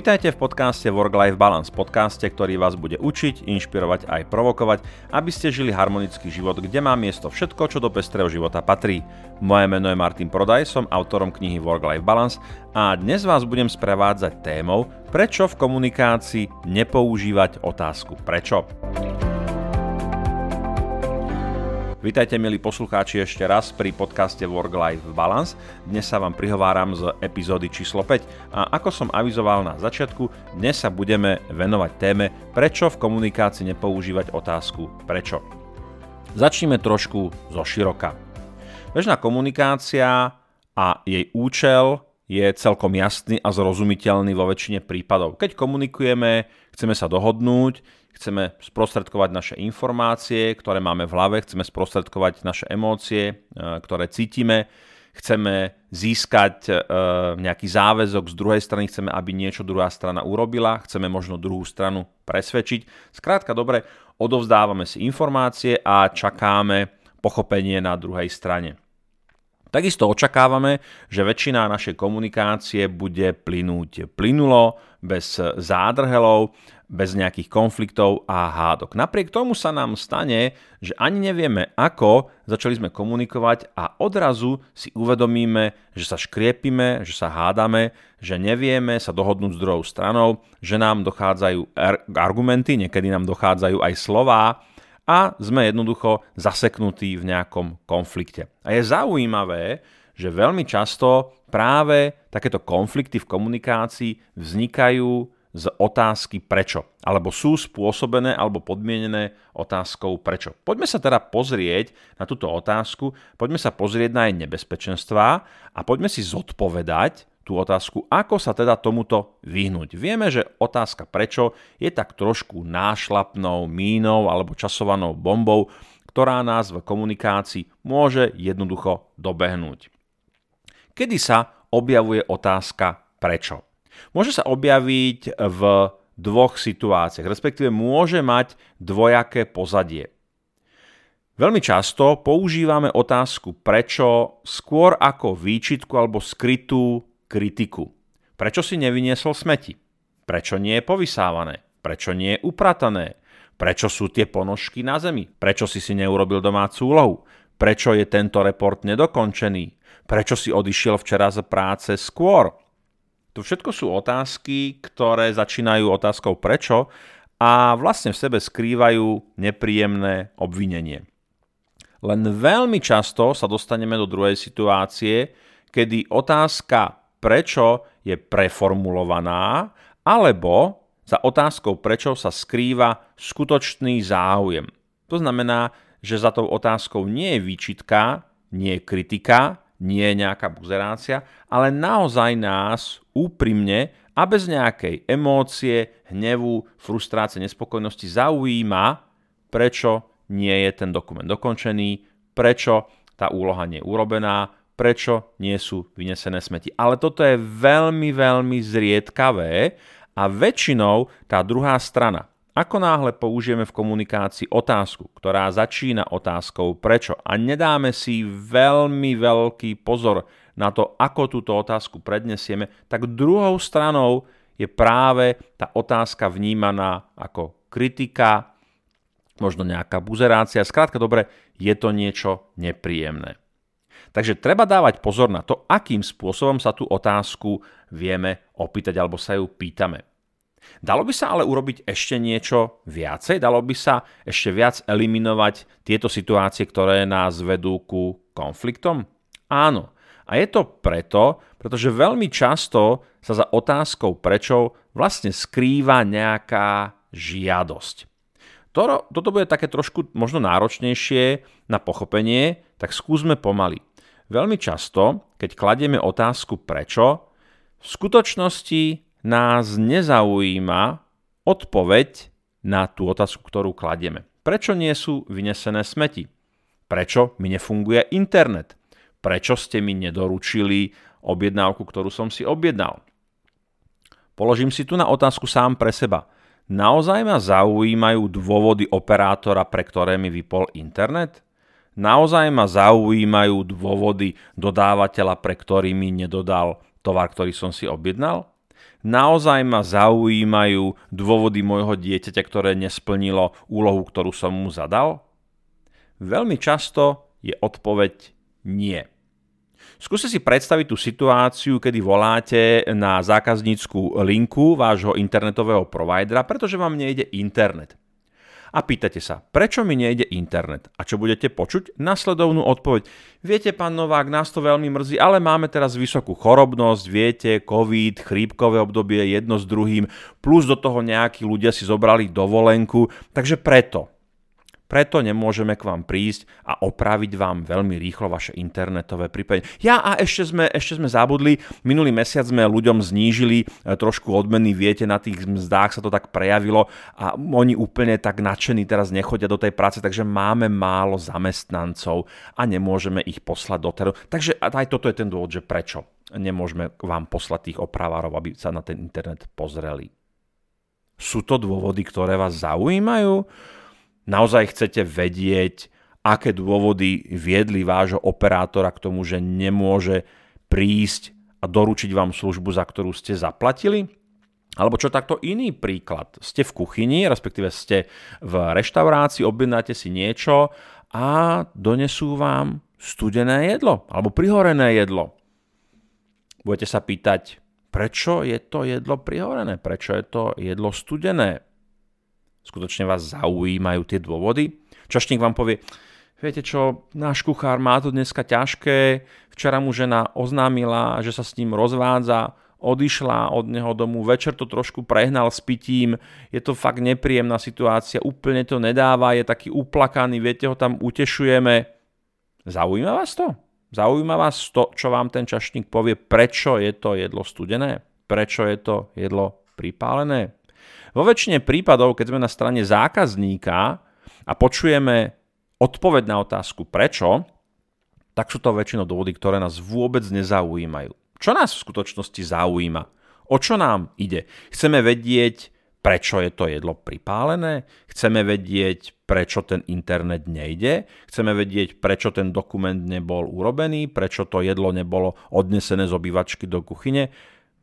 Vítajte v podcaste Work-Life Balance, podcaste, ktorý vás bude učiť, inšpirovať aj provokovať, aby ste žili harmonický život, kde má miesto všetko, čo do pestrého života patrí. Moje meno je Martin Prodaj, som autorom knihy Work-Life Balance a dnes vás budem sprevádzať témou, prečo v komunikácii nepoužívať otázku prečo. Vítajte milí poslucháči ešte raz pri podcaste Work-Life Balance. Dnes sa vám prihováram z epizódy číslo 5 a ako som avizoval na začiatku, dnes sa budeme venovať téme prečo v komunikácii nepoužívať otázku prečo. Začneme trošku zo široka. Bežná komunikácia a jej účel je celkom jasný a zrozumiteľný vo väčšine prípadov. Keď komunikujeme, chceme sa dohodnúť, chceme sprostredkovať naše informácie, ktoré máme v hlave, chceme sprostredkovať naše emócie, e, ktoré cítime, chceme získať e, nejaký záväzok z druhej strany, chceme, aby niečo druhá strana urobila, chceme možno druhú stranu presvedčiť. Skrátka dobre, odovzdávame si informácie a čakáme pochopenie na druhej strane. Takisto očakávame, že väčšina našej komunikácie bude plynúť plynulo, bez zádrhelov, bez nejakých konfliktov a hádok. Napriek tomu sa nám stane, že ani nevieme ako, začali sme komunikovať a odrazu si uvedomíme, že sa škriepime, že sa hádame, že nevieme sa dohodnúť s druhou stranou, že nám dochádzajú argumenty, niekedy nám dochádzajú aj slová, a sme jednoducho zaseknutí v nejakom konflikte. A je zaujímavé, že veľmi často práve takéto konflikty v komunikácii vznikajú z otázky prečo, alebo sú spôsobené alebo podmienené otázkou prečo. Poďme sa teda pozrieť na túto otázku, poďme sa pozrieť na jej nebezpečenstvá a poďme si zodpovedať tú otázku, ako sa teda tomuto vyhnúť. Vieme, že otázka prečo je tak trošku nášlapnou mínou alebo časovanou bombou, ktorá nás v komunikácii môže jednoducho dobehnúť. Kedy sa objavuje otázka prečo? Môže sa objaviť v dvoch situáciách, respektíve môže mať dvojaké pozadie. Veľmi často používame otázku prečo skôr ako výčitku alebo skrytú kritiku. Prečo si nevyniesol smeti? Prečo nie je povysávané? Prečo nie je upratané? Prečo sú tie ponožky na zemi? Prečo si si neurobil domácu úlohu? Prečo je tento report nedokončený? Prečo si odišiel včera z práce skôr? To všetko sú otázky, ktoré začínajú otázkou prečo a vlastne v sebe skrývajú nepríjemné obvinenie. Len veľmi často sa dostaneme do druhej situácie, kedy otázka prečo je preformulovaná, alebo za otázkou prečo sa skrýva skutočný záujem. To znamená, že za tou otázkou nie je výčitka, nie je kritika, nie je nejaká buzerácia, ale naozaj nás úprimne a bez nejakej emócie, hnevu, frustrácie, nespokojnosti zaujíma, prečo nie je ten dokument dokončený, prečo tá úloha nie je urobená, prečo nie sú vynesené smeti. Ale toto je veľmi, veľmi zriedkavé a väčšinou tá druhá strana, ako náhle použijeme v komunikácii otázku, ktorá začína otázkou prečo a nedáme si veľmi veľký pozor na to, ako túto otázku prednesieme, tak druhou stranou je práve tá otázka vnímaná ako kritika, možno nejaká buzerácia. Skrátka dobre, je to niečo nepríjemné. Takže treba dávať pozor na to, akým spôsobom sa tú otázku vieme opýtať alebo sa ju pýtame. Dalo by sa ale urobiť ešte niečo viacej? Dalo by sa ešte viac eliminovať tieto situácie, ktoré nás vedú ku konfliktom? Áno. A je to preto, pretože veľmi často sa za otázkou prečo vlastne skrýva nejaká žiadosť. Toto, bude také trošku možno náročnejšie na pochopenie, tak skúsme pomaly. Veľmi často, keď kladieme otázku prečo, v skutočnosti nás nezaujíma odpoveď na tú otázku, ktorú kladieme. Prečo nie sú vynesené smeti? Prečo mi nefunguje internet? Prečo ste mi nedoručili objednávku, ktorú som si objednal? Položím si tu na otázku sám pre seba. Naozaj ma zaujímajú dôvody operátora, pre ktoré mi vypol internet? Naozaj ma zaujímajú dôvody dodávateľa, pre ktorý mi nedodal tovar, ktorý som si objednal? Naozaj ma zaujímajú dôvody môjho dieťaťa, ktoré nesplnilo úlohu, ktorú som mu zadal? Veľmi často je odpoveď nie. Skúste si predstaviť tú situáciu, kedy voláte na zákaznícku linku vášho internetového providera, pretože vám nejde internet. A pýtate sa, prečo mi nejde internet? A čo budete počuť? Nasledovnú odpoveď. Viete, pán Novák, nás to veľmi mrzí, ale máme teraz vysokú chorobnosť, viete, COVID, chrípkové obdobie jedno s druhým, plus do toho nejakí ľudia si zobrali dovolenku, takže preto. Preto nemôžeme k vám prísť a opraviť vám veľmi rýchlo vaše internetové pripojenie. Ja a ešte sme, ešte sme zabudli, minulý mesiac sme ľuďom znížili e, trošku odmeny, viete, na tých mzdách sa to tak prejavilo a oni úplne tak nadšení teraz nechodia do tej práce, takže máme málo zamestnancov a nemôžeme ich poslať do terénu. Takže aj toto je ten dôvod, že prečo nemôžeme vám poslať tých opravárov, aby sa na ten internet pozreli. Sú to dôvody, ktoré vás zaujímajú? Naozaj chcete vedieť, aké dôvody viedli vášho operátora k tomu, že nemôže prísť a doručiť vám službu, za ktorú ste zaplatili? Alebo čo takto iný príklad. Ste v kuchyni, respektíve ste v reštaurácii, objednáte si niečo a donesú vám studené jedlo alebo prihorené jedlo. Budete sa pýtať, prečo je to jedlo prihorené, prečo je to jedlo studené skutočne vás zaujímajú tie dôvody. Čašník vám povie, viete čo, náš kuchár má to dneska ťažké, včera mu žena oznámila, že sa s ním rozvádza, odišla od neho domu, večer to trošku prehnal s pitím, je to fakt nepríjemná situácia, úplne to nedáva, je taký uplakaný, viete, ho tam utešujeme. Zaujíma vás to? Zaujíma vás to, čo vám ten čašník povie, prečo je to jedlo studené? Prečo je to jedlo pripálené? Vo väčšine prípadov, keď sme na strane zákazníka a počujeme odpoveď na otázku prečo, tak sú to väčšinou dôvody, ktoré nás vôbec nezaujímajú. Čo nás v skutočnosti zaujíma? O čo nám ide? Chceme vedieť, prečo je to jedlo pripálené? Chceme vedieť, prečo ten internet nejde? Chceme vedieť, prečo ten dokument nebol urobený? Prečo to jedlo nebolo odnesené z obývačky do kuchyne?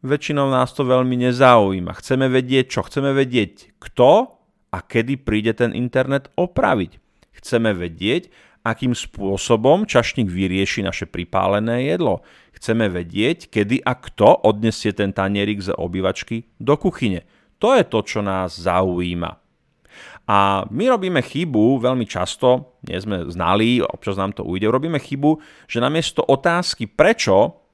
Väčšinou nás to veľmi nezaujíma. Chceme vedieť čo? Chceme vedieť kto a kedy príde ten internet opraviť. Chceme vedieť, akým spôsobom čašník vyrieši naše pripálené jedlo. Chceme vedieť, kedy a kto odnesie ten tanierik z obývačky do kuchyne. To je to, čo nás zaujíma. A my robíme chybu veľmi často, nie sme znali, občas nám to ujde, robíme chybu, že namiesto otázky prečo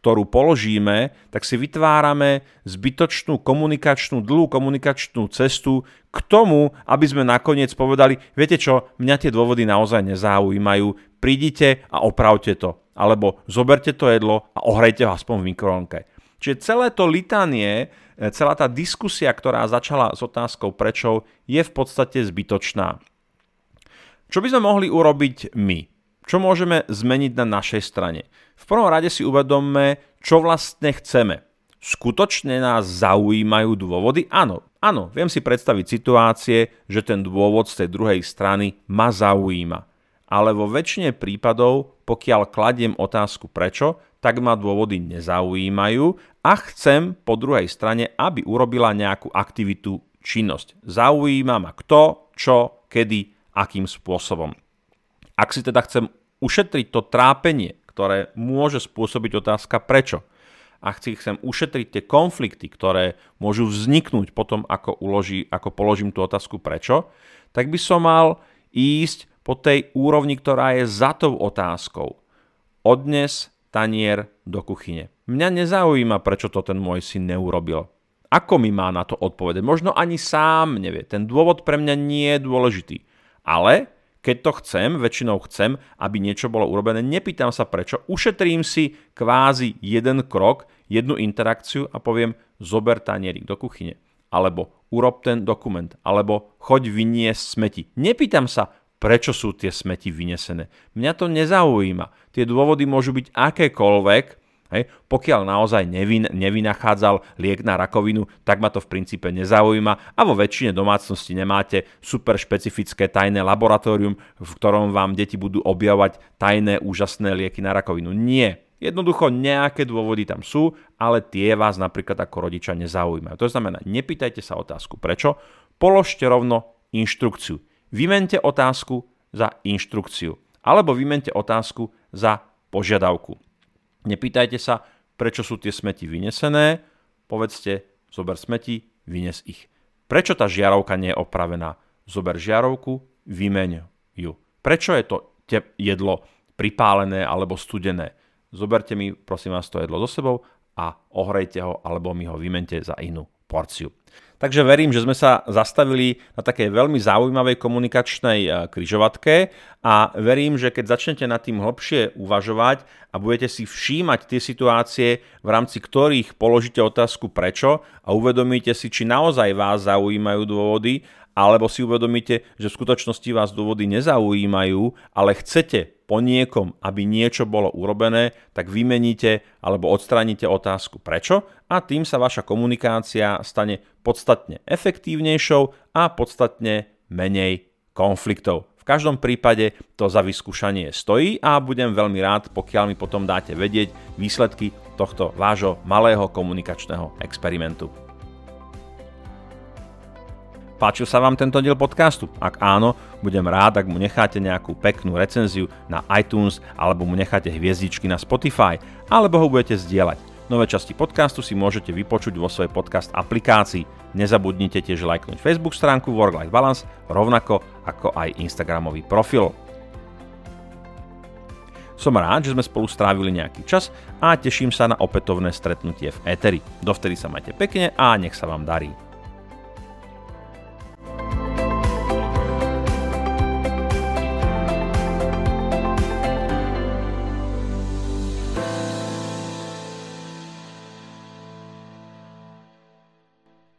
ktorú položíme, tak si vytvárame zbytočnú komunikačnú, dlhú komunikačnú cestu k tomu, aby sme nakoniec povedali, viete čo, mňa tie dôvody naozaj nezaujímajú, prídite a opravte to. Alebo zoberte to jedlo a ohrejte ho aspoň v mikrovlnke. Čiže celé to litanie, e, celá tá diskusia, ktorá začala s otázkou prečo, je v podstate zbytočná. Čo by sme mohli urobiť my? Čo môžeme zmeniť na našej strane? V prvom rade si uvedomme, čo vlastne chceme. Skutočne nás zaujímajú dôvody? Áno, áno, viem si predstaviť situácie, že ten dôvod z tej druhej strany ma zaujíma. Ale vo väčšine prípadov, pokiaľ kladiem otázku prečo, tak ma dôvody nezaujímajú a chcem po druhej strane, aby urobila nejakú aktivitu, činnosť. Zaujíma ma kto, čo, kedy, akým spôsobom. Ak si teda chcem ušetriť to trápenie, ktoré môže spôsobiť otázka prečo. A chcem ušetriť tie konflikty, ktoré môžu vzniknúť potom, ako, uloží, ako položím tú otázku prečo, tak by som mal ísť po tej úrovni, ktorá je za tou otázkou. Odnes tanier do kuchyne. Mňa nezaujíma, prečo to ten môj syn neurobil. Ako mi má na to odpovedať? Možno ani sám nevie. Ten dôvod pre mňa nie je dôležitý. Ale keď to chcem, väčšinou chcem, aby niečo bolo urobené, nepýtam sa prečo, ušetrím si kvázi jeden krok, jednu interakciu a poviem zober tanierik do kuchyne. Alebo urob ten dokument. Alebo choď vyniesť smeti. Nepýtam sa, prečo sú tie smeti vynesené. Mňa to nezaujíma. Tie dôvody môžu byť akékoľvek, Hej. Pokiaľ naozaj nevyn, nevynachádzal liek na rakovinu, tak ma to v princípe nezaujíma a vo väčšine domácnosti nemáte super špecifické tajné laboratórium, v ktorom vám deti budú objavovať tajné úžasné lieky na rakovinu. Nie. Jednoducho nejaké dôvody tam sú, ale tie vás napríklad ako rodiča nezaujímajú. To znamená, nepýtajte sa otázku prečo, položte rovno inštrukciu. Vymente otázku za inštrukciu. Alebo vymente otázku za požiadavku. Nepýtajte sa, prečo sú tie smeti vynesené, povedzte, zober smeti, vynes ich. Prečo tá žiarovka nie je opravená? Zober žiarovku, vymeň ju. Prečo je to jedlo pripálené alebo studené? Zoberte mi, prosím vás, to jedlo so sebou a ohrejte ho alebo mi ho vymente za inú porciu. Takže verím, že sme sa zastavili na takej veľmi zaujímavej komunikačnej e, kryžovatke a verím, že keď začnete nad tým hlbšie uvažovať a budete si všímať tie situácie, v rámci ktorých položíte otázku prečo a uvedomíte si, či naozaj vás zaujímajú dôvody alebo si uvedomíte, že v skutočnosti vás dôvody nezaujímajú, ale chcete po niekom, aby niečo bolo urobené, tak vymeníte alebo odstraníte otázku prečo a tým sa vaša komunikácia stane podstatne efektívnejšou a podstatne menej konfliktov. V každom prípade to za vyskúšanie stojí a budem veľmi rád, pokiaľ mi potom dáte vedieť výsledky tohto vášho malého komunikačného experimentu. Páčil sa vám tento diel podcastu? Ak áno, budem rád, ak mu necháte nejakú peknú recenziu na iTunes alebo mu necháte hviezdičky na Spotify alebo ho budete zdieľať. Nové časti podcastu si môžete vypočuť vo svojej podcast aplikácii. Nezabudnite tiež lajknúť Facebook stránku Work-Life Balance, rovnako ako aj Instagramový profil. Som rád, že sme spolu strávili nejaký čas a teším sa na opätovné stretnutie v Eteri. Dovtedy sa majte pekne a nech sa vám darí.